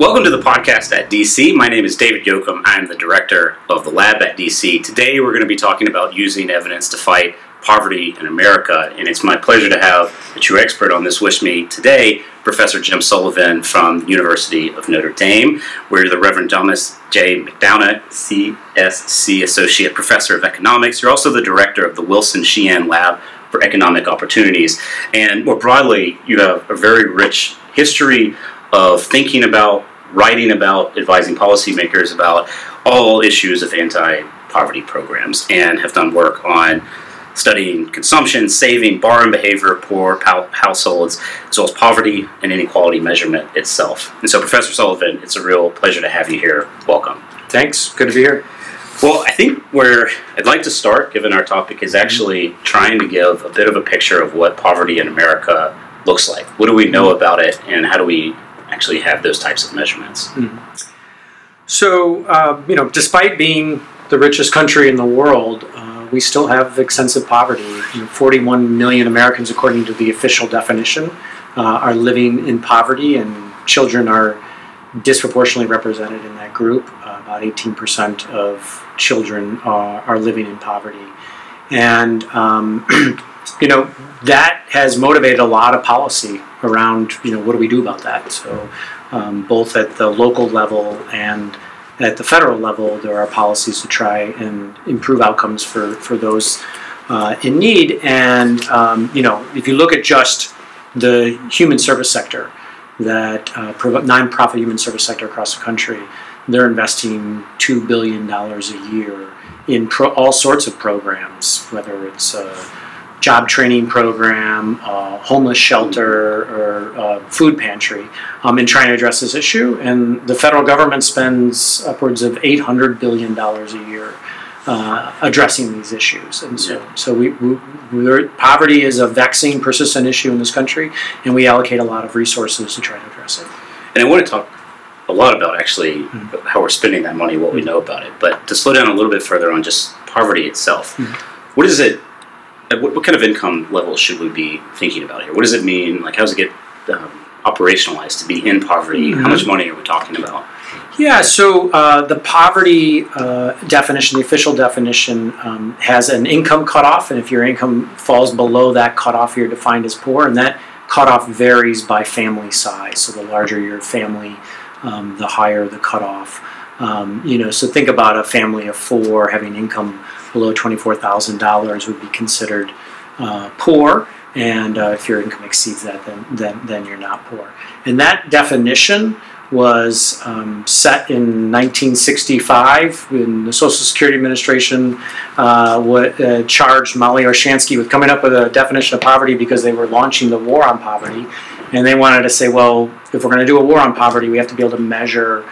Welcome to the podcast at DC. My name is David Yokum. I'm the director of the lab at DC. Today we're going to be talking about using evidence to fight poverty in America, and it's my pleasure to have a true expert on this with me today, Professor Jim Sullivan from the University of Notre Dame, where the Reverend Thomas J. McDonagh, CSC Associate Professor of Economics. You're also the director of the Wilson Sheehan Lab for Economic Opportunities, and more broadly, you have a very rich history of thinking about writing about, advising policymakers about all issues of anti poverty programs, and have done work on studying consumption, saving, borrowing behavior of poor households, as well as poverty and inequality measurement itself. And so, Professor Sullivan, it's a real pleasure to have you here. Welcome. Thanks. Good to be here. Well, I think where I'd like to start, given our topic, is actually trying to give a bit of a picture of what poverty in America looks like. What do we know about it, and how do we actually have those types of measurements. Mm-hmm. So, uh, you know, despite being the richest country in the world, uh, we still have extensive poverty. You know, 41 million Americans, according to the official definition, uh, are living in poverty, and children are disproportionately represented in that group. Uh, about 18% of children are, are living in poverty. And, um, you know, that has motivated a lot of policy around you know what do we do about that. So um, both at the local level and at the federal level, there are policies to try and improve outcomes for for those uh, in need. And um, you know if you look at just the human service sector, that uh, nonprofit human service sector across the country, they're investing two billion dollars a year in pro- all sorts of programs, whether it's uh, job training program, uh, homeless shelter, or uh, food pantry um, in trying to address this issue. And the federal government spends upwards of $800 billion a year uh, addressing these issues. And so, yeah. so we, we poverty is a vexing, persistent issue in this country, and we allocate a lot of resources to try to address it. And I want to talk a lot about actually mm-hmm. how we're spending that money, what we know about it. But to slow down a little bit further on just poverty itself, mm-hmm. what is it what, what, kind of income level should we be thinking about here? What does it mean? Like, how does it get um, operationalized to be in poverty? Mm-hmm. How much money are we talking about? Yeah, so uh, the poverty uh, definition, the official definition, um, has an income cutoff, and if your income falls below that cutoff, you're defined as poor, and that cutoff varies by family size. So the larger your family, um, the higher the cutoff. Um, you know, so think about a family of four having income below $24,000 would be considered uh, poor, and uh, if your income exceeds that, then, then, then you're not poor. And that definition was um, set in 1965 when the Social Security Administration uh, uh, charged Mollie Orshansky with coming up with a definition of poverty because they were launching the war on poverty. And they wanted to say, well, if we're going to do a war on poverty, we have to be able to measure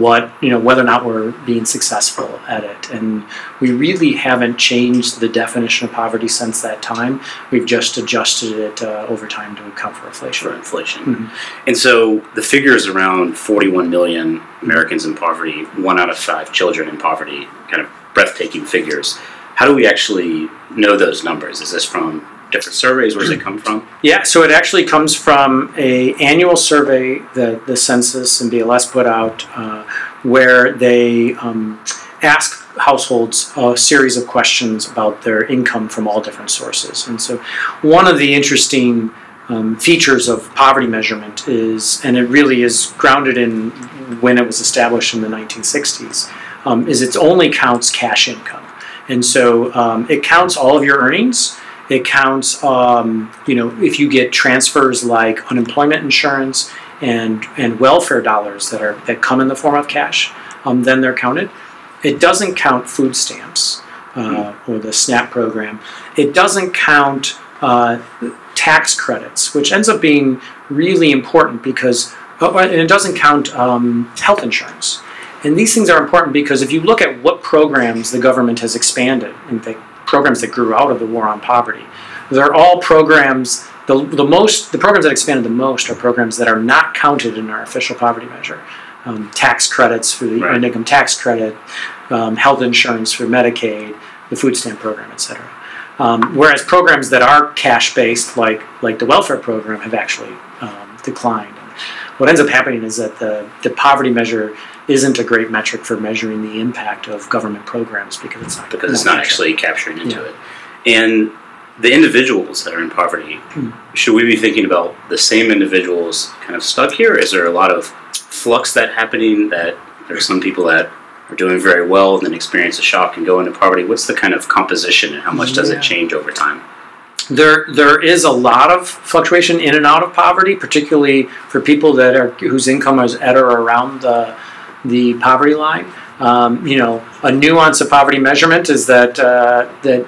what you know whether or not we're being successful at it. And we really haven't changed the definition of poverty since that time. We've just adjusted it uh, over time to account for inflation. For inflation. Mm-hmm. and so the figures around 41 million americans in poverty one out of five children in poverty kind of breathtaking figures. How do we actually know those numbers? Is this from different surveys? Where does it come from? Yeah, so it actually comes from a annual survey that the census and BLS put out, uh, where they um, ask households a series of questions about their income from all different sources. And so, one of the interesting um, features of poverty measurement is, and it really is grounded in when it was established in the 1960s, um, is it only counts cash income. And so um, it counts all of your earnings, it counts, um, you know, if you get transfers like unemployment insurance and and welfare dollars that are that come in the form of cash, um, then they're counted. It doesn't count food stamps uh, hmm. or the SNAP program. It doesn't count uh, tax credits, which ends up being really important because, oh, and it doesn't count um, health insurance. And these things are important because if you look at what programs the government has expanded, and they programs that grew out of the war on poverty. They're all programs. The, the most the programs that expanded the most are programs that are not counted in our official poverty measure. Um, tax credits for the right. income tax credit, um, health insurance for Medicaid, the food stamp program, etc. Um, whereas programs that are cash based, like like the welfare program, have actually um, declined. what ends up happening is that the, the poverty measure isn't a great metric for measuring the impact of government programs because it's not because it's not measured. actually capturing into Yeah. it. And the individuals that are in poverty, Hmm. should we be thinking about the same individuals kind of stuck here? Is there a lot of flux that happening that there are some people that are doing very well and then experience a shock and go into poverty? What's the kind of composition and how much does Yeah. it change over time? There, there is a lot of fluctuation in and out of poverty, particularly for people that are whose income is at or around the the poverty line. Um, you know, a nuance of poverty measurement is that uh, that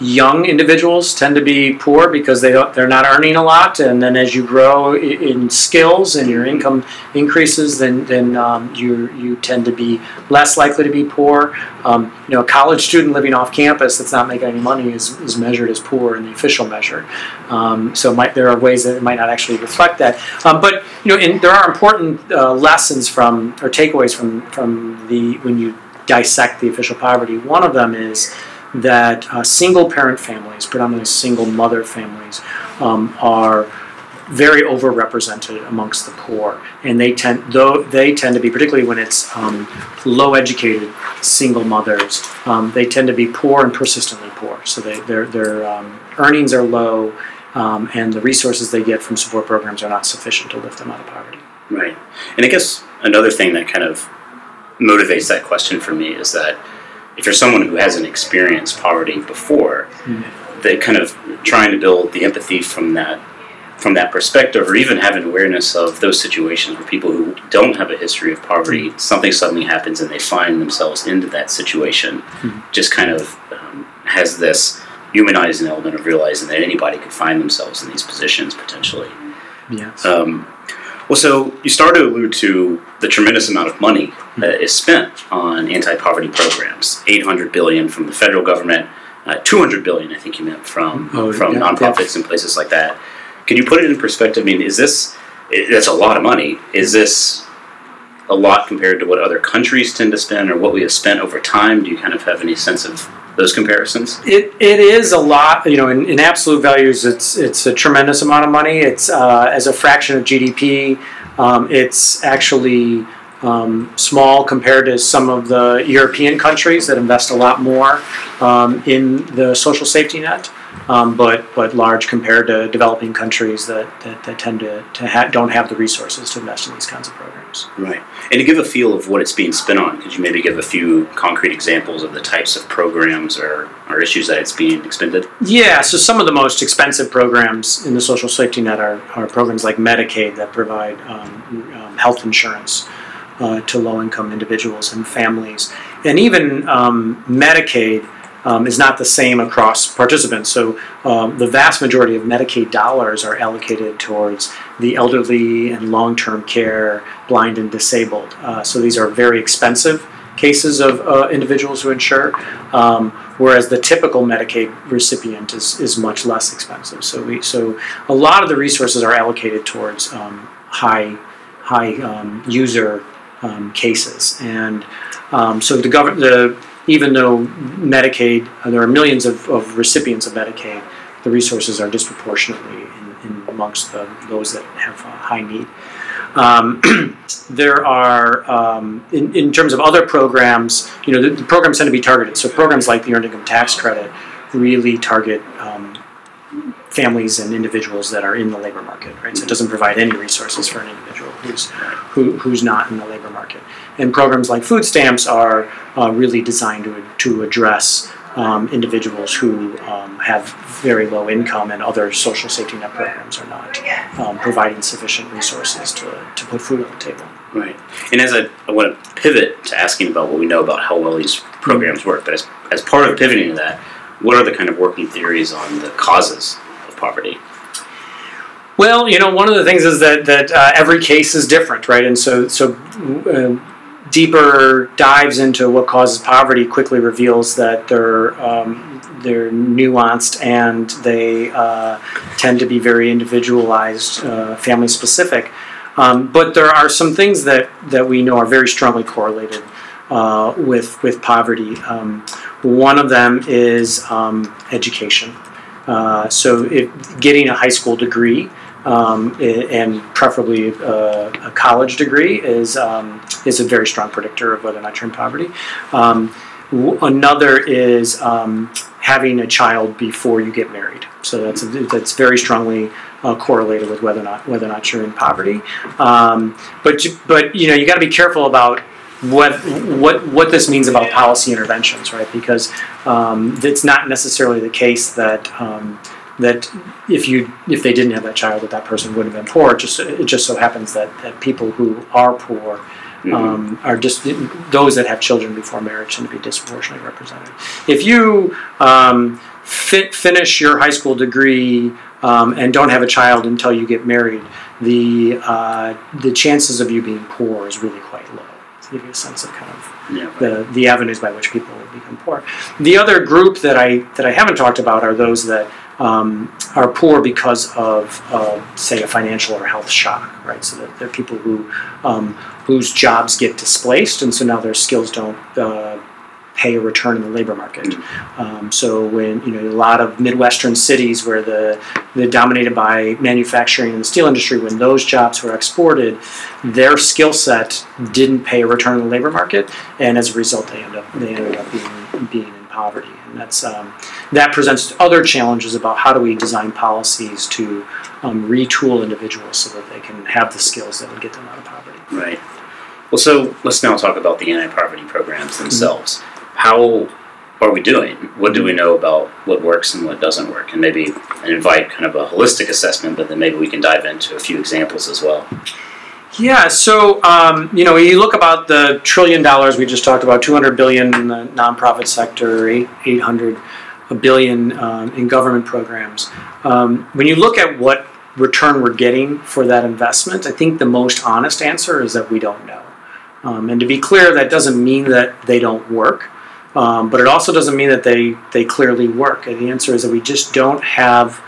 young individuals tend to be poor because they don't, they're not earning a lot, and then as you grow in skills and your income increases, then then um, you you tend to be less likely to be poor. Um, you know, a college student living off campus that's not making any money is, is measured as poor in the official measure. Um, so might, there are ways that it might not actually reflect that. Um, but you know, in, there are important uh, lessons from or takeaways from from the when you dissect the official poverty. One of them is that uh, single parent families, predominantly single mother families, um, are very overrepresented amongst the poor, and they tend though they tend to be particularly when it's um, low educated single mothers. Um, they tend to be poor and persistently poor. So they, their their um, earnings are low, um, and the resources they get from support programs are not sufficient to lift them out of poverty. Right. And I guess another thing that kind of motivates that question for me is that if you're someone who hasn't experienced poverty before, that kind of trying to build the empathy from that from that perspective or even have an awareness of those situations where people who don't have a history of poverty something suddenly happens and they find themselves into that situation just kind of um, has this humanizing element of realizing that anybody could find themselves in these positions potentially. Yes. um, well, so you started to allude to the tremendous amount of money that is spent on anti-poverty programs. Eight hundred billion from the federal government, uh, two hundred billion, I think you meant from Oh, from yeah, nonprofits and places like that. Can you put it in perspective? I mean, is this that's a lot of money? Is this a lot compared to what other countries tend to spend, or what we have spent over time? Do you kind of have any sense of those comparisons? It, it is a lot, you know, in, in absolute values, it's it's a tremendous amount of money. It's uh, as a fraction of GDP, um, it's actually um, small compared to some of the European countries that invest a lot more um, in the social safety net, um, but but large compared to developing countries that, that, that tend to, to ha- don't have the resources to invest in these kinds of programs. Right. And to give a feel of what it's being spent on, could you maybe give a few concrete examples of the types of programs or, or issues that it's being expended? Yeah, so some of the most expensive programs in the social safety net are, are programs like Medicaid that provide um, um, health insurance uh, to low income individuals and families. And even um, Medicaid um, is not the same across participants. So um, the vast majority of Medicaid dollars are allocated towards the elderly and long term care, blind and disabled. Uh, so these are very expensive cases of uh, individuals who insure, um, whereas the typical Medicaid recipient is, is much less expensive. So we so a lot of the resources are allocated towards um, high high um, user um, cases, and um, so the government the even though Medicaid uh, there are millions of, of recipients of Medicaid, the resources are disproportionately in, in amongst the, those that have high need. Um, there are, um, in, in terms of other programs, you know, the, the programs tend to be targeted. So programs like the Earned Income Tax Credit really target um, families and individuals that are in the labor market, right? So it doesn't provide any resources for an individual who's who, who's not in the labor market. And programs like food stamps are uh, really designed to, to address um, individuals who um, have very low income and other social safety net programs are not um, providing sufficient resources to, to put food on the table. Right. And as I, I want to pivot to asking about what we know about how well these programs work, but as, as part of pivoting to that, what are the kind of working theories on the causes of poverty? Well, you know, one of the things is that that uh, every case is different, right? And so so uh, deeper dives into what causes poverty quickly reveals that they're um, they're nuanced and they uh, tend to be very individualized, uh, family specific. Um, but there are some things that that we know are very strongly correlated uh, with with poverty. Um, one of them is um, education. Uh, so, if getting a high school degree um, and preferably uh, a college degree is um, is a very strong predictor of whether or not you're in poverty. Um, w- another is um, having a child before you get married. So that's that's very strongly uh, correlated with whether or not whether or not you're in poverty. Um, but you- but you know you got to be careful about what what what this means about policy interventions, right? Because um, it's not necessarily the case that um, that if you if they didn't have that child, that that person would have been poor. It just it just so happens that, that people who are poor Mhm. um, are just those that have children before marriage tend to be disproportionately represented. If you um, fi- finish your high school degree um, and don't have a child until you get married, the uh, the chances of you being poor is really quite low. To give you a sense of kind of yeah, the, the avenues by which people become poor. The other group that I that I haven't talked about are those that um, are poor because of, uh, say, a financial or health shock, right? So that they're people who um, whose jobs get displaced, and so now their skills don't uh, pay a return in the labor market. Um, so when you know a lot of Midwestern cities where the they're dominated by manufacturing and the steel industry, when those jobs were exported, their skill set didn't pay a return in the labor market, and as a result, they end up they ended up being being in poverty, and that's um, that presents other challenges about how do we design policies to um, retool individuals so that they can have the skills that would get them out of poverty. Right. Well, so let's now talk about the anti-poverty programs themselves. How are we doing? What do we know about what works and what doesn't work? And maybe invite kind of a holistic assessment, but then maybe we can dive into a few examples as well. Yeah, so um, you know, you look about the trillion dollars we just talked about, 200 billion in the nonprofit sector, eight, 800 billion um, in government programs. Um, when you look at what return we're getting for that investment, I think the most honest answer is that we don't know. Um, and to be clear, that doesn't mean that they don't work, um, but it also doesn't mean that they they clearly work. And the answer is that we just don't have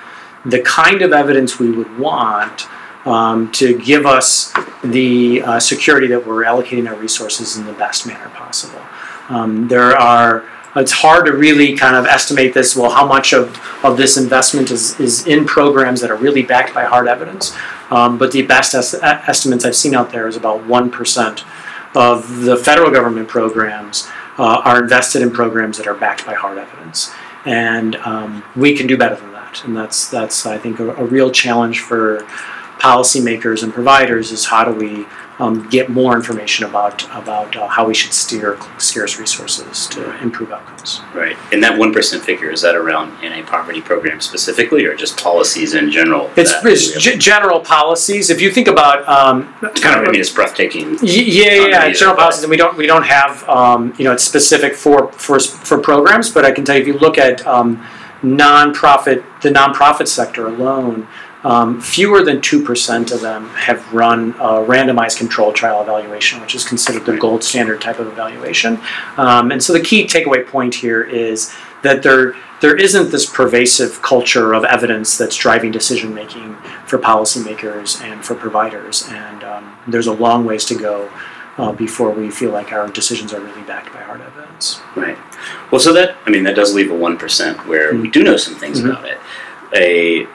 the kind of evidence we would want um, to give us the uh, security that we're allocating our resources in the best manner possible. Um, there are it's hard to really kind of estimate this. Well, how much of, of this investment is, is in programs that are really backed by hard evidence? Um, but the best es- estimates I've seen out there is about one percent of the federal government programs uh, are invested in programs that are backed by hard evidence, and um, we can do better than that. And that's that's I think a, a real challenge for policymakers and providers is how do we um, get more information about about uh, how we should steer scarce resources to improve outcomes. Right. And that one percent figure is that around anti-poverty program specifically, or just policies in general? It's, it's g- general policies. If you think about um, kind of. I mean, it's breathtaking. Y- Yeah, yeah, yeah. General policies, and we don't we don't have um, you know it's specific for for for programs, but I can tell you if you look at um, nonprofit the nonprofit sector alone, um, fewer than two percent of them have run a randomized controlled trial evaluation, which is considered the gold standard type of evaluation. Um, and so the key takeaway point here is that there there isn't this pervasive culture of evidence that's driving decision making for policymakers and for providers, and um, there's a long ways to go uh, before we feel like our decisions are really backed by hard evidence. Right. Well, so that I mean that does leave a one percent where we do know some things Mhm. about it. A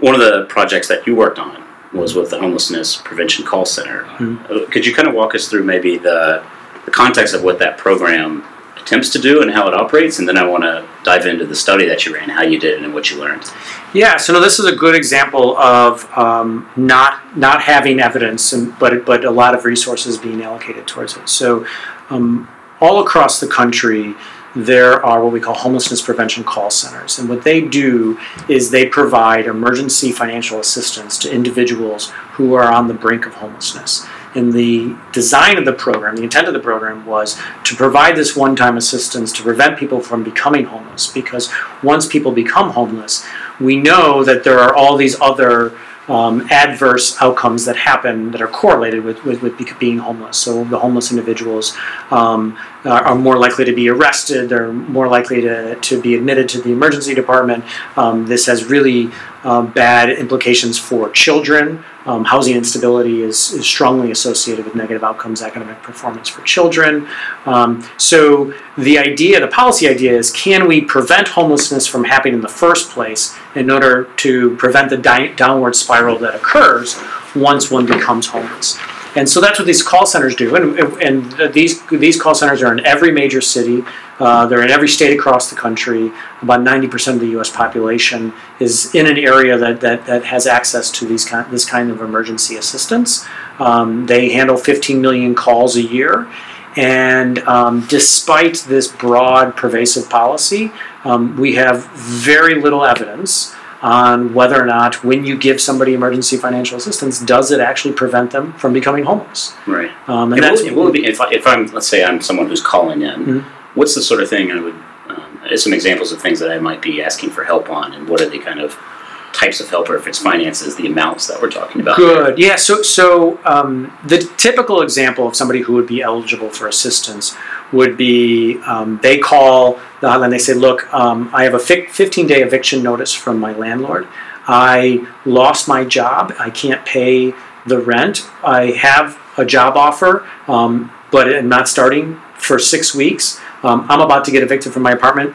one of the projects that you worked on was with the homelessness prevention call center. Mhm. Uh, Could you kind of walk us through maybe the the context of what that program attempts to do and how it operates, and then I want to dive into the study that you ran, how you did it, and what you learned. Yeah, so no, this is a good example of um, not not having evidence, and, but but a lot of resources being allocated towards it. So, um, all across the country, there are what we call homelessness prevention call centers, and what they do is they provide emergency financial assistance to individuals who are on the brink of homelessness. And the design of the program, the intent of the program was to provide this one time assistance to prevent people from becoming homeless. Because once people become homeless, we know that there are all these other um, adverse outcomes that happen that are correlated with, with, with being homeless. So the homeless individuals um, are, are more likely to be arrested, they're more likely to, to be admitted to the emergency department. Um, this has really um, bad implications for children Um, housing instability is, is strongly associated with negative outcomes, academic performance for children. Um, so the idea, the policy idea is can we prevent homelessness from happening in the first place in order to prevent the di- downward spiral that occurs once one becomes homeless? And so that's what these call centers do. And, and these, these call centers are in every major city. Uh, they're in every state across the country. About 90% of the U.S. population is in an area that, that, that has access to these kind, this kind of emergency assistance. Um, they handle 15 million calls a year. And um, despite this broad, pervasive policy, um, we have very little evidence on whether or not when you give somebody emergency financial assistance, does it actually prevent them from becoming homeless? Right. Um, and that's what, what would be if, I, if I'm let's say I'm someone who's calling in, Mhm. What's the sort of thing I would um, some examples of things that I might be asking for help on, and what are the kind of types of help, or if it's finances, the amounts that we're talking about? Good. Yeah. So, so um, the typical example of somebody who would be eligible for assistance would be um, they call the hotline. They say, "Look, um, I have a 15-day eviction notice from my landlord. I lost my job. I can't pay the rent. I have a job offer, um, but I'm not starting for six weeks. Um, I'm about to get evicted from my apartment."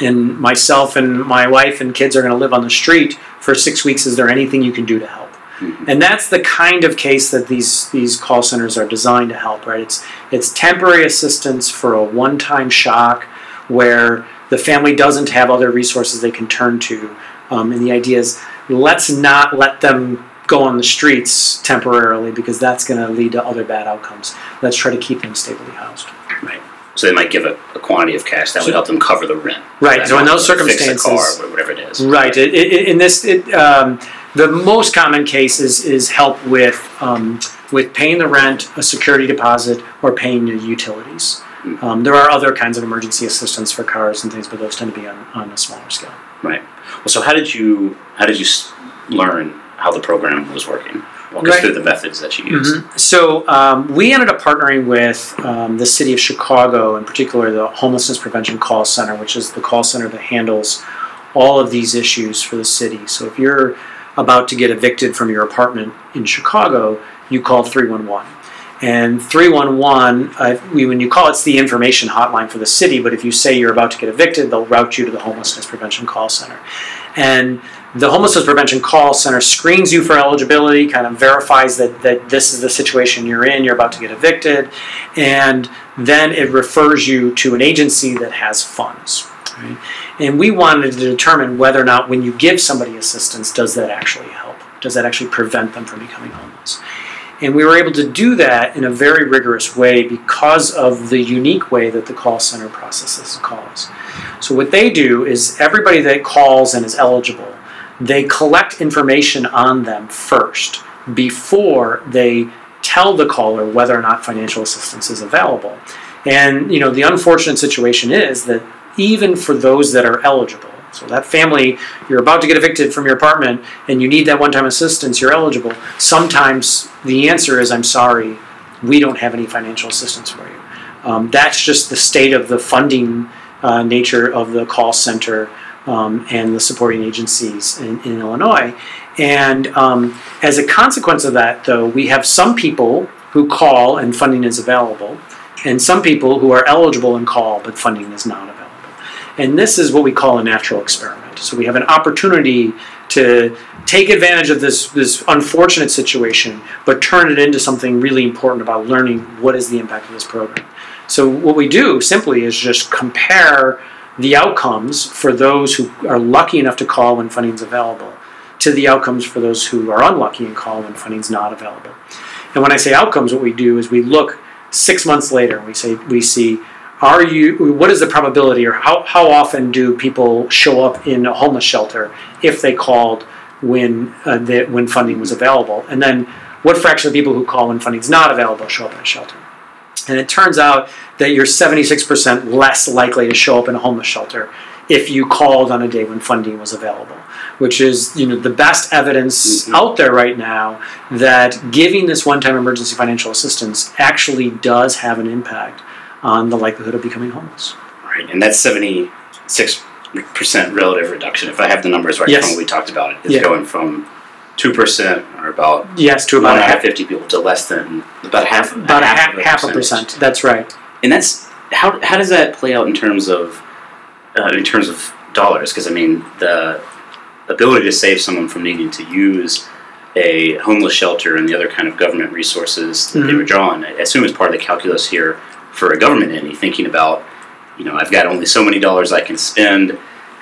And myself and my wife and kids are going to live on the street for six weeks. Is there anything you can do to help? Mhm. And that's the kind of case that these these call centers are designed to help, right? It's it's temporary assistance for a one-time shock where the family doesn't have other resources they can turn to. Um, and the idea is let's not let them go on the streets temporarily because that's going to lead to other bad outcomes. Let's try to keep them stably housed. Right. So they might give a, a quantity of cash that would help them cover the rent. Right. So in those fix a circumstances, car, or whatever it is. Right. It, it, in this, it, um, the most common case is, is help with um, with paying the rent, a security deposit, or paying your utilities. Hmm. Um, there are other kinds of emergency assistance for cars and things, but those tend to be on, on a smaller scale. Right. Well, so how did you how did you learn how the program was working? Walk us through the methods that you used. Mhm. So um, we ended up partnering with um, the city of Chicago, in particular the Homelessness Prevention Call Center, which is the call center that handles all of these issues for the city. So if you're about to get evicted from your apartment in Chicago, you call 311. And 311, uh, when you call, it's the information hotline for the city, but if you say you're about to get evicted, they'll route you to the Homelessness Prevention Call Center. And the Homelessness Prevention Call Center screens you for eligibility, kind of verifies that, that this is the situation you're in, you're about to get evicted, and then it refers you to an agency that has funds. Right? And we wanted to determine whether or not when you give somebody assistance, does that actually help? Does that actually prevent them from becoming homeless? And we were able to do that in a very rigorous way because of the unique way that the call center processes calls. So, what they do is everybody that calls and is eligible, they collect information on them first before they tell the caller whether or not financial assistance is available. And you know, the unfortunate situation is that even for those that are eligible, so that family, you're about to get evicted from your apartment and you need that one-time assistance, you're eligible. Sometimes the answer is, "I'm sorry, we don't have any financial assistance for you." Um, that's just the state of the funding uh, nature of the call center um, and the supporting agencies in, in Illinois. And um, as a consequence of that, though, we have some people who call and funding is available, and some people who are eligible and call but funding is not available. And this is what we call a natural experiment. So we have an opportunity to take advantage of this, this unfortunate situation, but turn it into something really important about learning what is the impact of this program. So what we do simply is just compare the outcomes for those who are lucky enough to call when funding is available to the outcomes for those who are unlucky and call when funding is not available. And when I say outcomes, what we do is we look six months later and we say we see are you what is the probability or how, how often do people show up in a homeless shelter if they called when uh, the, when funding was available and then what fraction of people who call when funding is not available show up in a shelter and it turns out that you're 76% less likely to show up in a homeless shelter if you called on a day when funding was available, which is you know the best evidence Mhm. out there right now that giving this one-time emergency financial assistance actually does have an impact on the likelihood of becoming homeless. Right. And that's seventy six percent relative reduction. If I have the numbers right Yes. from what we talked about it, is Yeah. going from two percent, or about Yes, to one about a half, fifty people, to less than about half. about a half, of half a percent. That's right. And that's how how does that play out in terms of uh, in terms of dollars? Because I mean the ability to save someone from needing to use a homeless shelter and the other kind of government resources that they were drawing, I assume is part of the calculus here for a government entity thinking about, you know, I've got only so many dollars I can spend.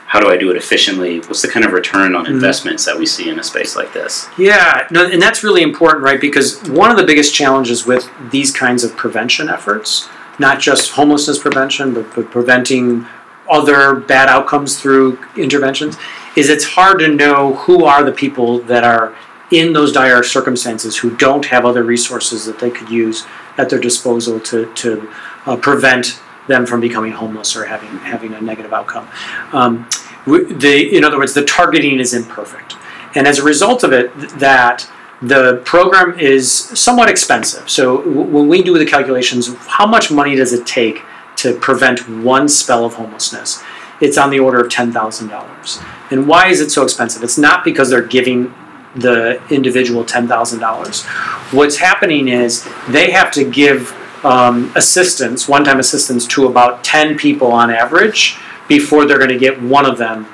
How do I do it efficiently? What's the kind of return on Mhm. investments that we see in a space like this? Yeah, no, and that's really important, right? Because one of the biggest challenges with these kinds of prevention efforts, not just homelessness prevention, but, but preventing other bad outcomes through interventions, is it's hard to know who are the people that are in those dire circumstances who don't have other resources that they could use at their disposal to, to uh, prevent them from becoming homeless or having having a negative outcome. Um, the, in other words, the targeting is imperfect, and as a result of it, th- that the program is somewhat expensive. So w- when we do the calculations, of how much money does it take to prevent one spell of homelessness? It's on the order of ten thousand dollars. And why is it so expensive? It's not because they're giving the individual ten thousand dollars. What's happening is they have to give um, assistance, one-time assistance, to about ten people on average before they're going to get one of them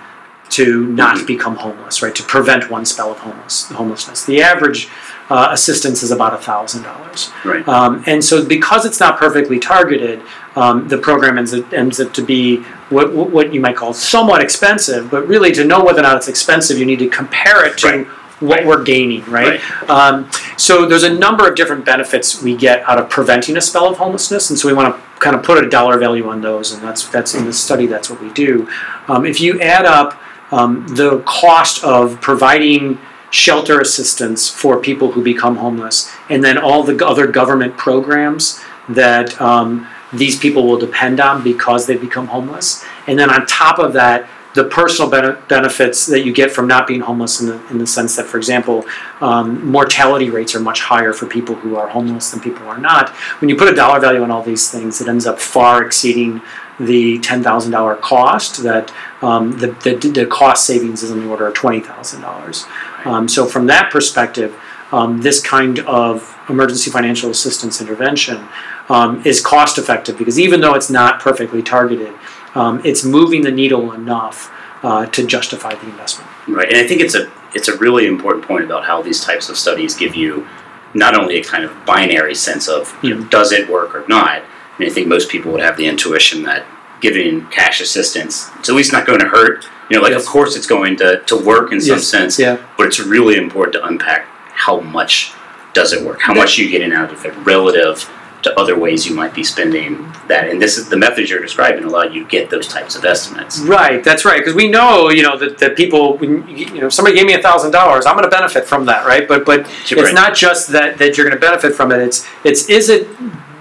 to not become homeless, right? To prevent one spell of homeless homelessness. The average uh, assistance is about thousand dollars. Right. Um, and so, because it's not perfectly targeted, um, the program ends, ends up to be what, what you might call somewhat expensive. But really, to know whether or not it's expensive, you need to compare it to Right. What Right. we're gaining, right? Um, so, there's a number of different benefits we get out of preventing a spell of homelessness, and so we want to kind of put a dollar value on those, and that's that's in the study. That's what we do. Um, if you add up um, the cost of providing shelter assistance for people who become homeless, and then all the other government programs that um, these people will depend on because they become homeless. And then on top of that, the personal bene- benefits that you get from not being homeless in the, in the sense that, for example, um, mortality rates are much higher for people who are homeless than people who are not. When you put a dollar value on all these things, it ends up far exceeding the $10,000 cost that um, the, the, the cost savings is in the order of $20,000. Um, so from that perspective, um, this kind of emergency financial assistance intervention um, is cost effective because even though it's not perfectly targeted, um, it's moving the needle enough uh, to justify the investment. Right, and I think it's a it's a really important point about how these types of studies give you not only a kind of binary sense of you know, does it work or not. I mean, I think most people would have the intuition that giving cash assistance it's at least not going to hurt. You know, like Yes. of course it's going to, to work in some Yes, sense, yeah. but it's really important to unpack how much does it work, how much you getting out of it relative to other ways you might be spending that. And this is the methods you're describing allow you to get those types of estimates. Right, that's right. Because we know, you know, that, that people, when you you know, if somebody gave me a thousand dollars, I'm going to benefit from that, right? But but it's not just that that you're going to benefit from it. It's it's is it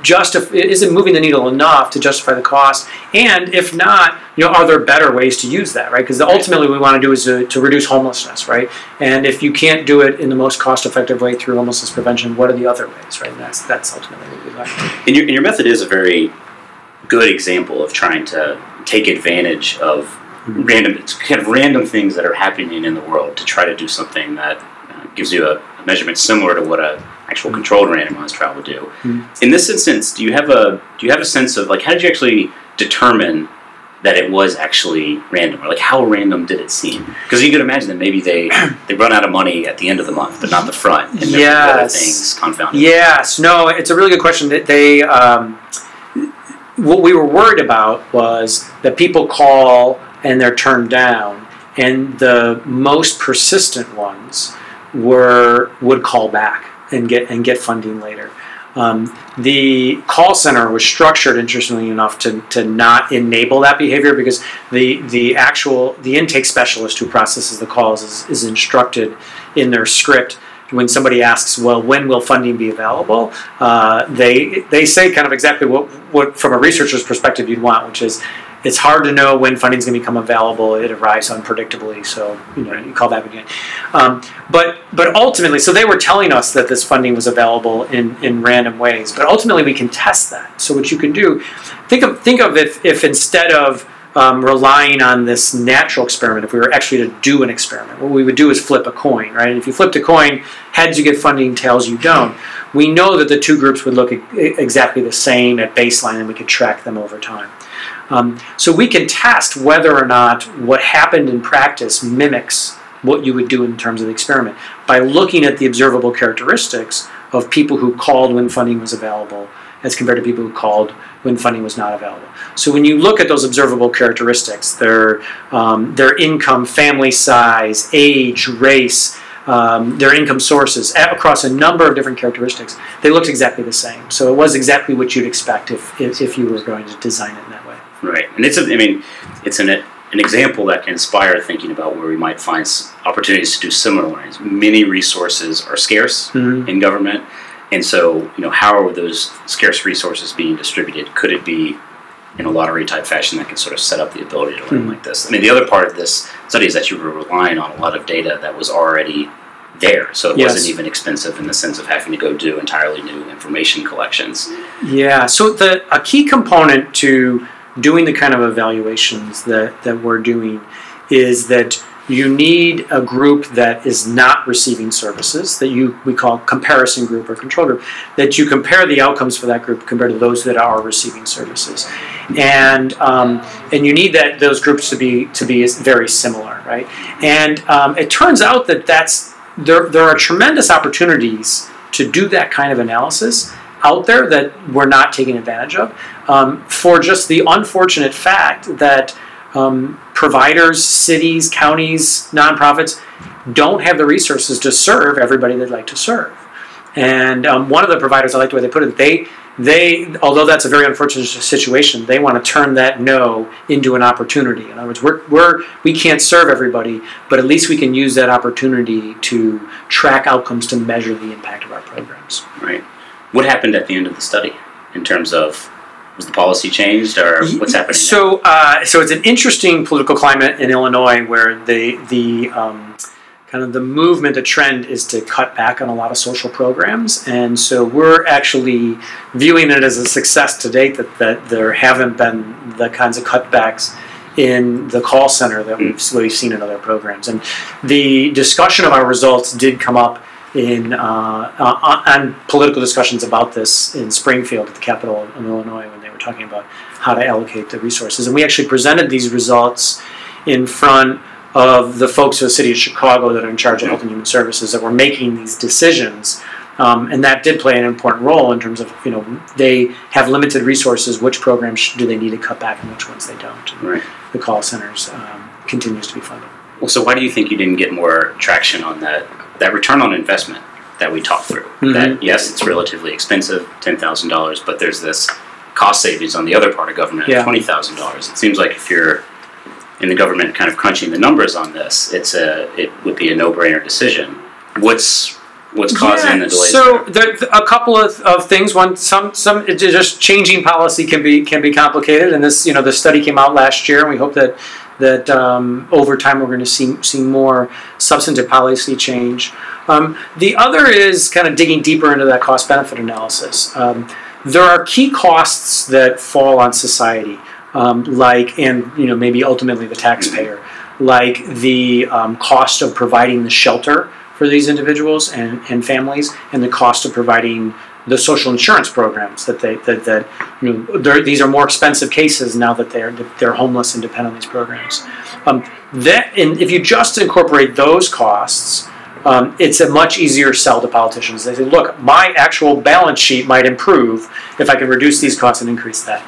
justif- is it moving the needle enough to justify the cost? And if not, you know, are there better ways to use that, right? Because ultimately, what we want to do is to, to reduce homelessness, right? And if you can't do it in the most cost-effective way through homelessness prevention, what are the other ways, right? And that's that's ultimately what we like. And your, and your method is a very good example of trying to take advantage of random, kind of random things that are happening in the world to try to do something that uh, gives you a, a measurement similar to what a actual controlled randomized trial would do. Mhm. In this instance, do you have a do you have a sense of like how did you actually determine that it was actually random, or like how random did it seem? Because you could imagine that maybe they they run out of money at the end of the month, but not the front, and there are other Yes. things confounded. Yes, no, it's a really good question. That they, um, what we were worried about was that people call and they're turned down, and the most persistent ones were would call back and get and get funding later. Um, the call center was structured, interestingly enough, to, to not enable that behavior because the the actual the intake specialist who processes the calls is, is instructed in their script when somebody asks, well, when will funding be available? Uh, they they say kind of exactly what what from a researcher's perspective you'd want, which is it's hard to know when funding's going to become available. It arrives unpredictably, so you know you call that again. Um, but but ultimately, so they were telling us that this funding was available in, in random ways. But ultimately, we can test that. So what you can do, think of think of if if instead of um, relying on this natural experiment, if we were actually to do an experiment, what we would do is flip a coin, right? If you flipped a coin, heads you get funding, tails you don't. We know that the two groups would look exactly the same at baseline, and we could track them over time. Um, so we can test whether or not what happened in practice mimics what you would do in terms of the experiment by looking at the observable characteristics of people who called when funding was available as compared to people who called when funding was not available. So when you look at those observable characteristics, their um, their income, family size, age, race, um, their income sources across a number of different characteristics, they looked exactly the same. So it was exactly what you'd expect if if, if you were going to design it. Right, and it's a, I mean, it's an an example that can inspire thinking about where we might find opportunities to do similar learnings. Many resources are scarce mm-hmm. in government, and so you know how are those scarce resources being distributed? Could it be in a lottery type fashion that can sort of set up the ability to learn mm-hmm. like this? I mean, the other part of this study is that you were relying on a lot of data that was already there, so it yes. wasn't even expensive in the sense of having to go do entirely new information collections. Yeah. So the a key component to doing the kind of evaluations that, that we're doing is that you need a group that is not receiving services that you we call comparison group or control group that you compare the outcomes for that group compared to those that are receiving services. And um, and you need that those groups to be to be very similar right? And um, it turns out that that's there there are tremendous opportunities to do that kind of analysis out there that we're not taking advantage of um, for just the unfortunate fact that um, providers, cities, counties, nonprofits don't have the resources to serve everybody they'd like to serve. And um, one of the providers, I like the way they put it, they they although that's a very unfortunate situation, they want to turn that no into an opportunity. In other words, we're, we're we can't serve everybody, but at least we can use that opportunity to track outcomes to measure the impact of our programs. Right. What happened at the end of the study in terms of was the policy changed or what's happening? So, uh, so it's an interesting political climate in Illinois where the the um, kind of the movement, the trend is to cut back on a lot of social programs, and so we're actually viewing it as a success to date that, that there haven't been the kinds of cutbacks in the call center that we've, we've seen in other programs. And the discussion of our results did come up in uh, uh, on political discussions about this in Springfield at the Capitol in Illinois when they were talking about how to allocate the resources. And we actually presented these results in front of the folks of the city of Chicago that are in charge of Health and Human Services that were making these decisions. Um, and that did play an important role in terms of you know they have limited resources. Which programs do they need to cut back, and which ones they don't? And right. The call centers um, continues to be funded. Well, so why do you think you didn't get more traction on that that return on investment that we talked through. Mm-hmm. That yes, it's relatively expensive, ten thousand dollars, but there's this cost savings on the other part of government yeah. twenty thousand dollars. It seems like if you're in the government kind of crunching the numbers on this, it's a it would be a no brainer decision. What's what's causing yeah, the delays? So there, a couple of, of things. One, some some just changing policy can be can be complicated, and this you know the study came out last year, and we hope that that um, over time we're going to see, see more substantive policy change. Um, the other is kind of digging deeper into that cost benefit analysis. Um, there are key costs that fall on society, um, like, and you know, maybe ultimately the taxpayer, like the um, cost of providing the shelter for these individuals and, and families, and the cost of providing the social insurance programs that they that, that you know these are more expensive cases now that they're they're homeless and depend on these programs. Um, that and if you just incorporate those costs, um, it's a much easier sell to politicians. They say, look, my actual balance sheet might improve if I can reduce these costs and increase that.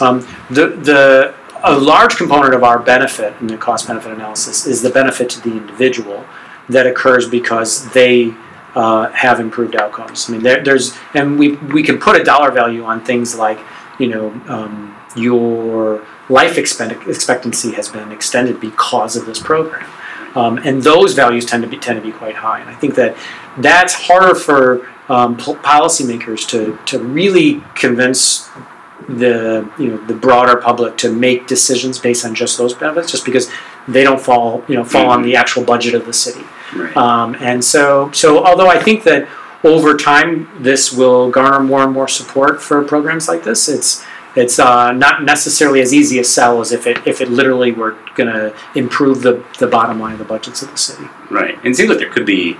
Um, the the a large component of our benefit in the cost benefit analysis is the benefit to the individual that occurs because they uh, have improved outcomes. I mean, there, there's and we we can put a dollar value on things like you know um, your life expect- expectancy has been extended because of this program, um, and those values tend to be tend to be quite high. And I think that that's harder for um, policymakers to to really convince the you know the broader public to make decisions based on just those benefits, just because they don't fall you know fall mm-hmm. on the actual budget of the city. Right. Um, and so so although I think that over time this will garner more and more support for programs like this, it's it's uh, not necessarily as easy a sell as if it if it literally were going to improve the, the bottom line of the budgets of the city. Right. And it seems like there could be,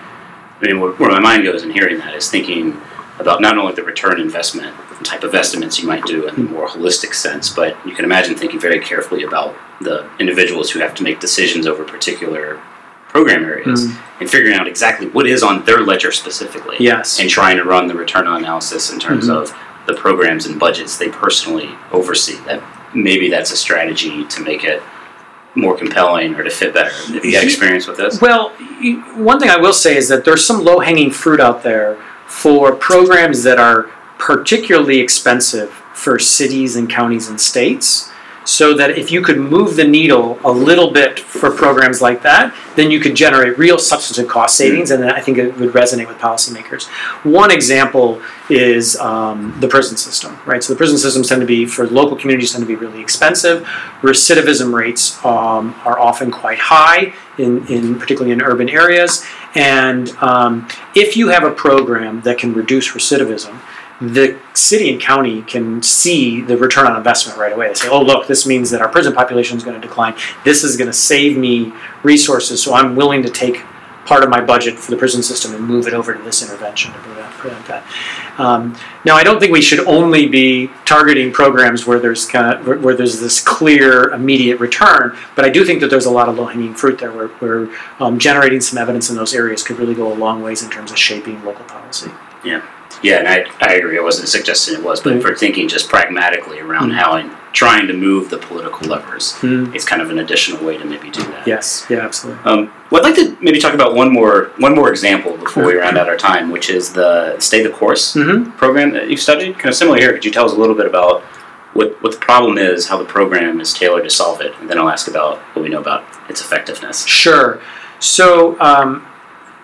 I mean, where, where my mind goes in hearing that is thinking about not only the return investment type of estimates you might do in a more holistic sense, but you can imagine thinking very carefully about the individuals who have to make decisions over particular program areas Mm. and figuring out exactly what is on their ledger specifically. Yes. And trying to run the return on analysis in terms Mhm. of the programs and budgets they personally oversee. That maybe that's a strategy to make it more compelling or to fit better. Have you had experience with this? Well, one thing I will say is that there's some low hanging fruit out there for programs that are particularly expensive for cities and counties and states. So that if you could move the needle a little bit for programs like that, then you could generate real substantive cost savings, and then I think it would resonate with policymakers. One example is um, the prison system, right? So the prison systems tend to be, for local communities, tend to be really expensive. Recidivism rates um, are often quite high, in, in particularly in urban areas. And um, if you have a program that can reduce recidivism, the city and county can see the return on investment right away. They say, "Oh, look, this means that our prison population is going to decline. This is going to save me resources, so I'm willing to take part of my budget for the prison system and move it over to this intervention to prevent, that." Um, now, I don't think we should only be targeting programs where there's kind of where, there's this clear, immediate return, but I do think that there's a lot of low-hanging fruit there, where, where um, generating some evidence in those areas could really go a long ways in terms of shaping local policy. Yeah, and I, I agree. I wasn't suggesting it was, but Mhm. for thinking just pragmatically around Mhm. how in trying to move the political levers, Mm, it's kind of an additional way to maybe do that. Yes, yeah, absolutely. Um, well, I'd like to maybe talk about one more one more example before we round out our time, which is the Stay the Course Mm-hmm. program that you've studied. Kind of similar here. Could you tell us a little bit about what, what the problem is, how the program is tailored to solve it, and then I'll ask about what we know about its effectiveness. Sure. So um,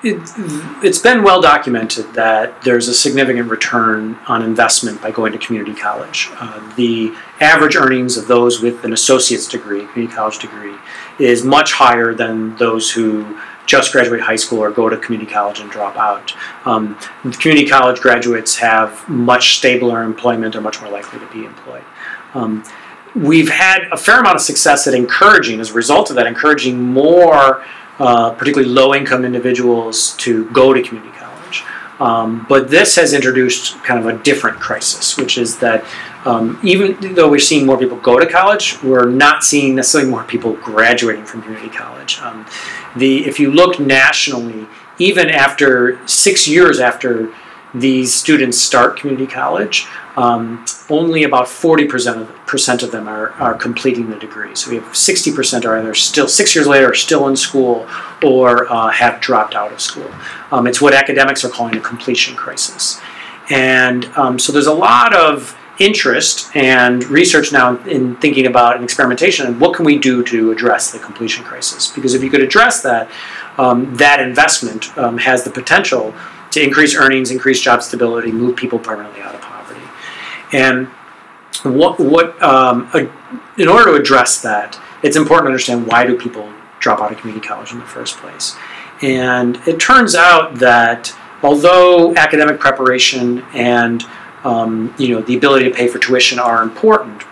it, it's been well documented that there's a significant return on investment by going to community college. Uh, the average earnings of those with an associate's degree, community college degree, is much higher than those who just graduate high school or go to community college and drop out. Um, community college graduates have much stabler employment, are much more likely to be employed. Um, we've had a fair amount of success at encouraging, as a result of that, encouraging more, uh, particularly low income individuals, to go to community college. Um, but this has introduced kind of a different crisis, which is that um, even though we're seeing more people go to college, we're not seeing necessarily more people graduating from community college. Um, the if you look nationally, even after six years after these students start community college, um, only about 40% of, percent of them are, are completing the degree. So we have 60% are either still, six years later, are still in school or uh, have dropped out of school. Um, it's what academics are calling a completion crisis. And um, so there's a lot of interest and research now in thinking about and experimentation and what can we do to address the completion crisis. Because if you could address that, um, that investment um, has the potential to increase earnings, increase job stability, move people permanently out of poverty. And what, what um, a, in order to address that, it's important to understand why do people drop out of community college in the first place. And it turns out that although academic preparation and um, you know the ability to pay for tuition are important,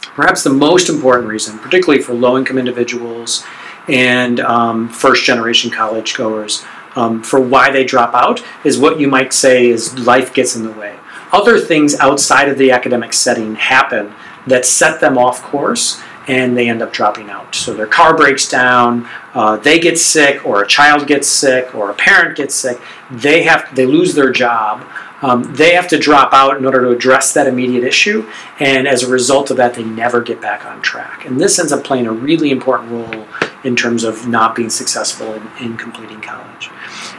perhaps the most important reason, particularly for low-income individuals and um, first-generation college goers, um, for why they drop out is what you might say is life gets in the way. Other things outside of the academic setting happen that set them off course and they end up dropping out. So their car breaks down, uh, they get sick, or a child gets sick, or a parent gets sick. They have they lose their job. Um, they have to drop out in order to address that immediate issue, and as a result of that, they never get back on track. And this ends up playing a really important role in terms of not being successful in, in completing college.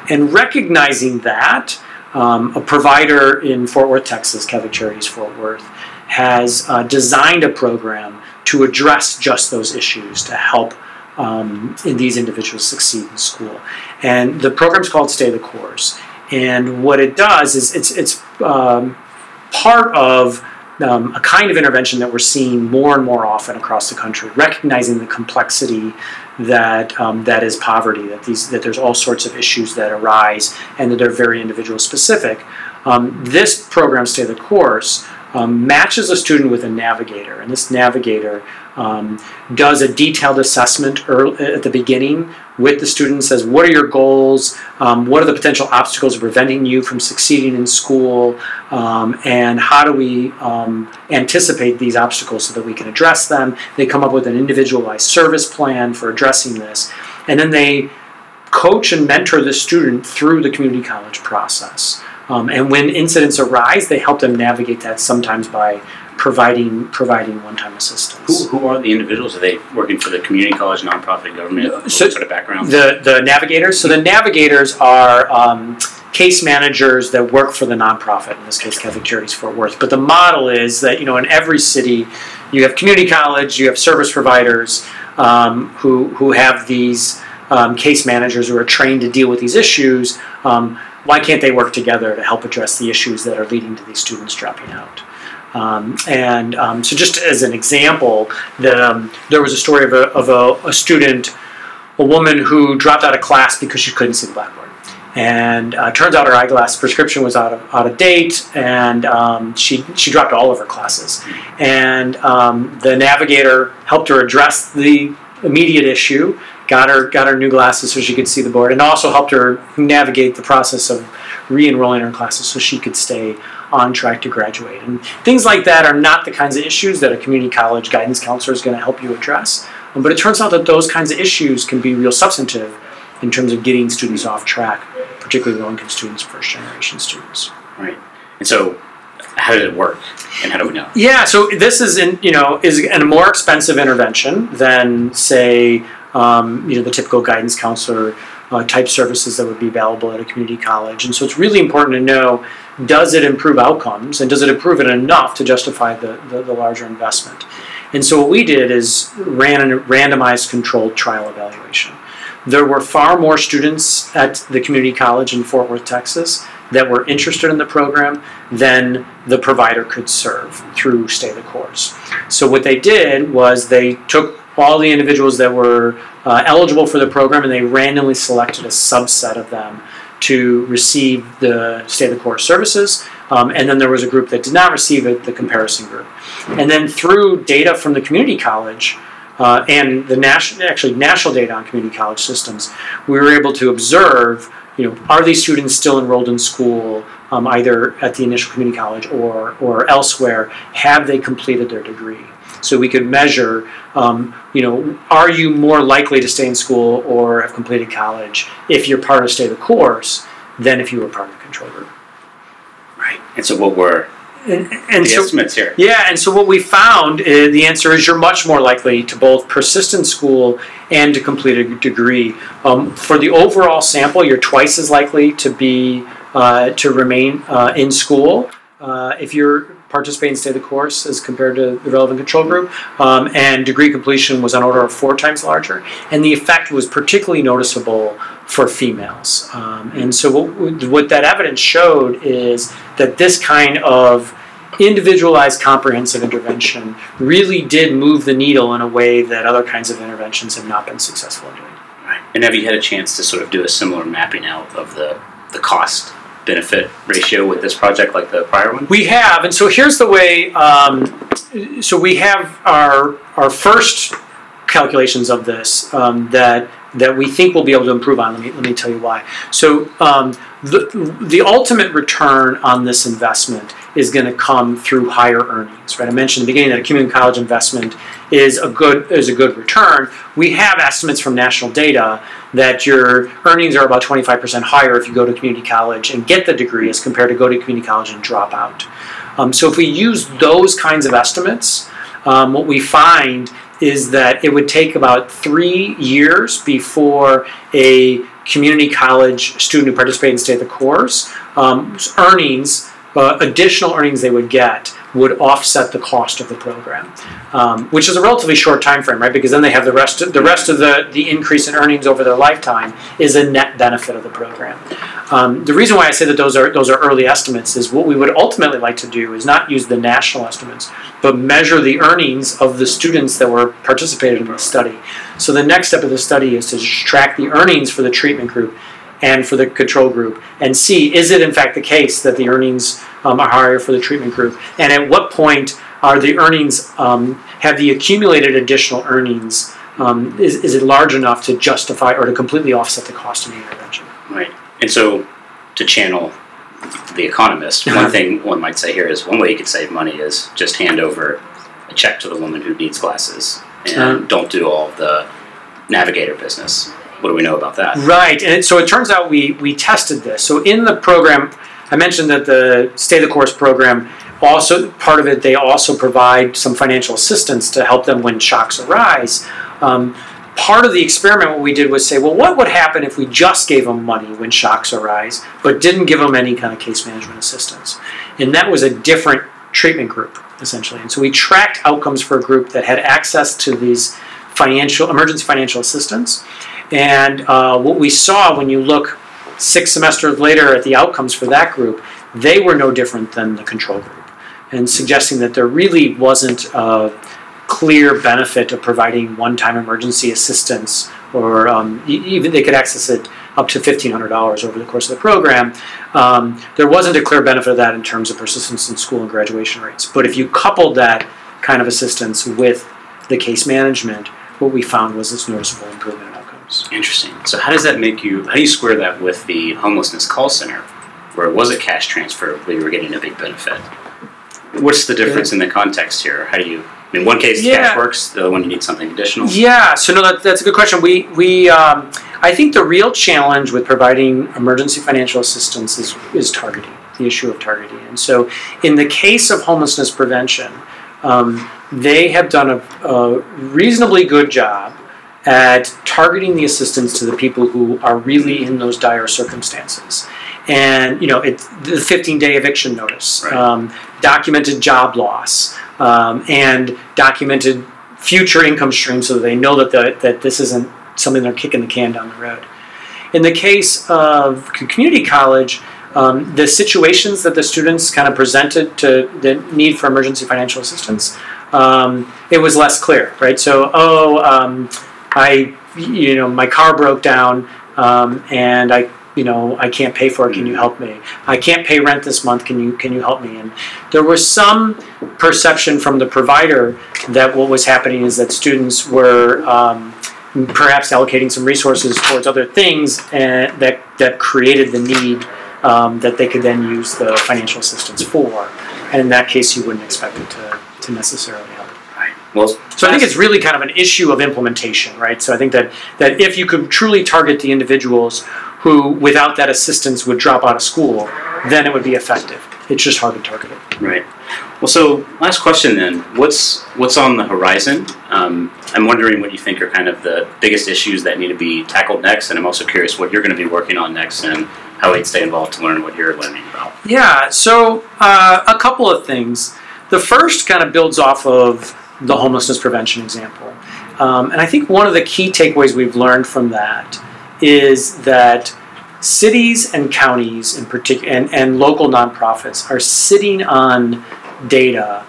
And recognizing that, um, a provider in Fort Worth, Texas, Catholic Charities Fort Worth, has uh, designed a program to address just those issues to help um, in these individuals succeed in school. And the program's called Stay the Course. And what it does is it's it's um, part of um, a kind of intervention that we're seeing more and more often across the country, recognizing the complexity that um, that is poverty, that these that there's all sorts of issues that arise, and that they're very individual specific. Um, this program, Stay the Course, um, matches a student with a navigator, and this navigator um, does a detailed assessment early, at the beginning with the student. Says, "What are your goals? Um, what are the potential obstacles preventing you from succeeding in school? Um, and how do we um, anticipate these obstacles so that we can address them?" They come up with an individualized service plan for addressing this, and then they coach and mentor the student through the community college process. Um, and when incidents arise, they help them navigate that sometimes by providing providing one-time assistance. Who, who are the individuals? Are they working for the community college, nonprofit, government? So- what sort of background? The the navigators. So the navigators are um, case managers that work for the nonprofit. In this case, Catholic Charities Fort Worth. But the model is that you know in every city, you have community college, you have service providers um, who who have these um, case managers who are trained to deal with these issues. Um, why can't they work together to help address the issues that are leading to these students dropping out? Um, and um, so, just as an example, the, um, there was a story of, a, of a, a student, a woman who dropped out of class because she couldn't see the blackboard. And uh, turns out her eyeglass prescription was out of, out of date, and um, she, she dropped all of her classes. And um, the navigator helped her address the immediate issue, got her got her new glasses so she could see the board, and also helped her navigate the process of re-enrolling her in classes so she could stay on track to graduate. And things like that are not the kinds of issues that a community college guidance counselor is going to help you address. Um, but it turns out that those kinds of issues can be real substantive in terms of getting students off track, particularly low-income students, first-generation students. right. And so, how did it work? And how do we know? Yeah, so this is in you know is a more expensive intervention than say um, you know the typical guidance counselor uh, type services that would be available at a community college, and so it's really important to know does it improve outcomes and does it improve it enough to justify the, the, the larger investment. And so what we did is ran a randomized controlled trial evaluation. There were far more students at the community college in Fort Worth, Texas, that were interested in the program than the provider could serve through stay the course. So what they did was they took all the individuals that were uh, eligible for the program and they randomly selected a subset of them to receive the stay the course services. Um, and then there was a group that did not receive it, the comparison group. And then through data from the community college, uh, and the national, actually national data on community college systems, we were able to observe, you know, are these students still enrolled in school, um, either at the initial community college or or elsewhere? Have they completed their degree? So we could measure, um, you know, are you more likely to stay in school or have completed college if you're part of a stay the course than if you were part of the control group? Right. And so, what were And, and the so estimates here? yeah, and so what we found, uh, the answer is you're much more likely to both persist in school and to complete a degree. Um, for the overall sample, you're twice as likely to be uh, to remain uh, in school uh, if you're participating and stay the course as compared to the relevant control group. Um, and degree completion was on order of four times larger, and the effect was particularly noticeable for females. Um, and so what, what that evidence showed is that this kind of individualized comprehensive intervention really did move the needle in a way that other kinds of interventions have not been successful in doing. Right. And have you had a chance to sort of do a similar mapping out of the the cost benefit ratio with this project like the prior one? We have, and so here's the way. Um, so we have our our first calculations of this um, that that we think we'll be able to improve on. Let me let me tell you why. So um, the the ultimate return on this investment is going to come through higher earnings. Right? I mentioned at the beginning that a community college investment is a good is a good return. We have estimates from national data that your earnings are about 25% higher if you go to community college and get the degree as compared to go to community college and drop out. Um, so if we use those kinds of estimates, um, what we find is that it would take about three years before a community college student who participated in state of the course um, earnings uh, additional earnings they would get would offset the cost of the program, um, which is a relatively short time frame, right? Because then they have the rest. Of, the rest of the the increase in earnings over their lifetime is a net benefit of the program. Um, the reason why I say that those are those are early estimates is what we would ultimately like to do is not use the national estimates, but measure the earnings of the students that were participated in the study. So the next step of the study is to track the earnings for the treatment group and for the control group, and see is it in fact the case that the earnings um, are higher for the treatment group, and at what point are the earnings um, have the accumulated additional earnings um, is, is it large enough to justify or to completely offset the cost of the intervention? Right. And so, to channel the economist, Uh-huh. one thing one might say here is one way you could save money is just hand over a check to the woman who needs glasses and Uh-huh. don't do all the navigator business. What do we know about that? Right, and so it turns out we we tested this. So in the program, I mentioned that the Stay the Course program also part of it. They also provide some financial assistance to help them when shocks arise. Um, part of the experiment, what we did was say, well, what would happen if we just gave them money when shocks arise, but didn't give them any kind of case management assistance? And that was a different treatment group essentially. And so we tracked outcomes for a group that had access to these financial emergency financial assistance. And uh, what we saw when you look six semesters later at the outcomes for that group, they were no different than the control group, and suggesting that there really wasn't a clear benefit of providing one-time emergency assistance, or um, even they could access it up to fifteen hundred dollars over the course of the program. Um, there wasn't a clear benefit of that in terms of persistence in school and graduation rates. But if you coupled that kind of assistance with the case management, what we found was this noticeable improvement outcomes. Interesting. So, how does that make you? How do you square that with the homelessness call center, where it was a cash transfer, but you were getting a big benefit? What's the difference in the context here? How do you? In one case, Yeah. cash works. The other one, you need something additional. Yeah, so no, that, that's a good question. We we um, I think the real challenge with providing emergency financial assistance is is targeting the issue of targeting. And so, in the case of homelessness prevention, um, they have done a, a reasonably good job at targeting the assistance to the people who are really in those dire circumstances. And you know, it's the 15-day eviction notice, Right. um, documented job loss, um, and documented future income streams, so that they know that the, that this isn't something they're kicking the can down the road. In the case of community college, um, the situations that the students kind of presented to the need for emergency financial assistance, um, it was less clear, right? So, oh, um, I, you know, my car broke down, um, and I, you know, I can't pay for it. Can you help me? I can't pay rent this month. Can you, can you help me? And there was some perception from the provider that what was happening is that students were. Um, perhaps allocating some resources towards other things and that that created the need um, that they could then use the financial assistance for. And in that case, you wouldn't expect it to, to necessarily. Well, So I think it's really kind of an issue of implementation, right? So I think that, that if you could truly target the individuals who, without that assistance, would drop out of school, then it would be effective. It's just hard to target it. Right. Well, so last question then. What's what's on the horizon? Um, I'm wondering what you think are kind of the biggest issues that need to be tackled next, and I'm also curious what you're going to be working on next and how we'd stay involved to learn what you're learning about. Yeah, so uh, a couple of things. The first kind of builds off of the homelessness prevention example. Um, and I think one of the key takeaways we've learned from that is that cities and counties in particular and, and local nonprofits are sitting on data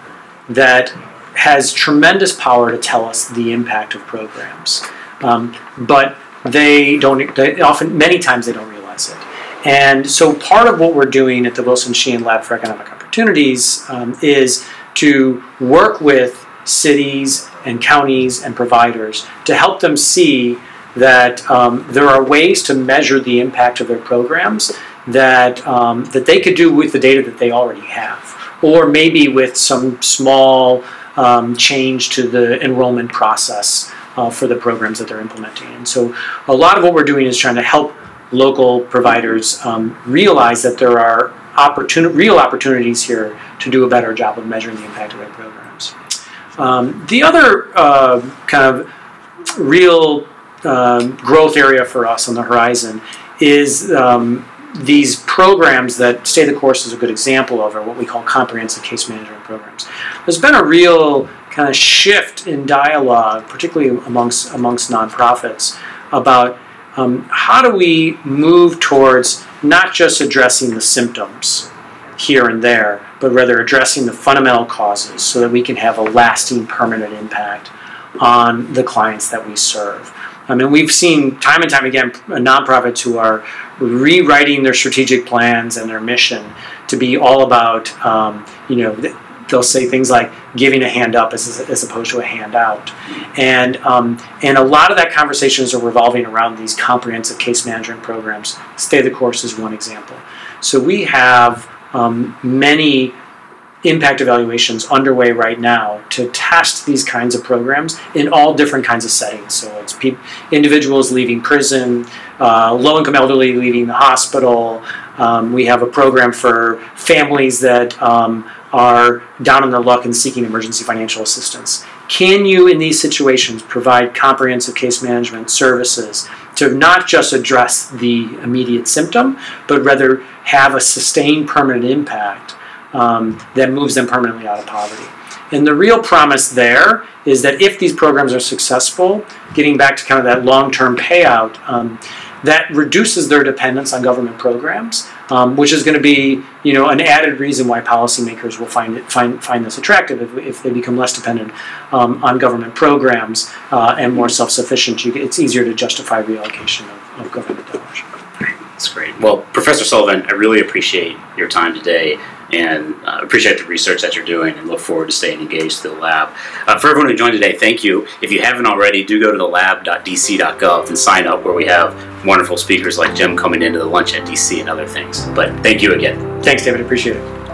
that has tremendous power to tell us the impact of programs. Um, but they don't they often many times they don't realize it. And so part of what we're doing at the Wilson Sheehan Lab for Economic Opportunities um, is to work with cities and counties and providers to help them see that um, there are ways to measure the impact of their programs that um, that they could do with the data that they already have, or maybe with some small um, change to the enrollment process uh, for the programs that they're implementing. And so, a lot of what we're doing is trying to help local providers um, realize that there are opportuni- real opportunities here to do a better job of measuring the impact of their programs. Um, the other uh, kind of real um, growth area for us on the horizon is um, these programs that Stay the Course is a good example of, are what we call comprehensive case management programs. There's been a real kind of shift in dialogue, particularly amongst amongst nonprofits, about um, how do we move towards not just addressing the symptoms here and there, but rather addressing the fundamental causes so that we can have a lasting, permanent impact on the clients that we serve. I mean, we've seen time and time again nonprofits who are rewriting their strategic plans and their mission to be all about, um, you know, they'll say things like giving a hand up as, as opposed to a handout. And, um, and a lot of that conversations are revolving around these comprehensive case management programs. Stay the course is one example. So we have um, many impact evaluations underway right now to test these kinds of programs in all different kinds of settings. So it's pe- individuals leaving prison, uh, low-income elderly leaving the hospital. Um, we have a program for families that um, are down on their luck and seeking emergency financial assistance. Can you, in these situations, provide comprehensive case management services to not just address the immediate symptom, but rather have a sustained permanent impact um, that moves them permanently out of poverty? And the real promise there is that if these programs are successful, getting back to kind of that long term payout, um, that reduces their dependence on government programs, um, which is going to be you know an added reason why policymakers will find it find find this attractive if, if they become less dependent um, on government programs uh, and more self sufficient. It's easier to justify reallocation of, of government dollars. That's great. Well, Professor Sullivan, I really appreciate your time today and uh, appreciate the research that you're doing and look forward to staying engaged to the lab. Uh, for everyone who joined today, thank you. If you haven't already, do go to the lab.dc.gov and sign up where we have wonderful speakers like Jim coming into the lunch at DC and other things. But thank you again. Thanks, David. Appreciate it.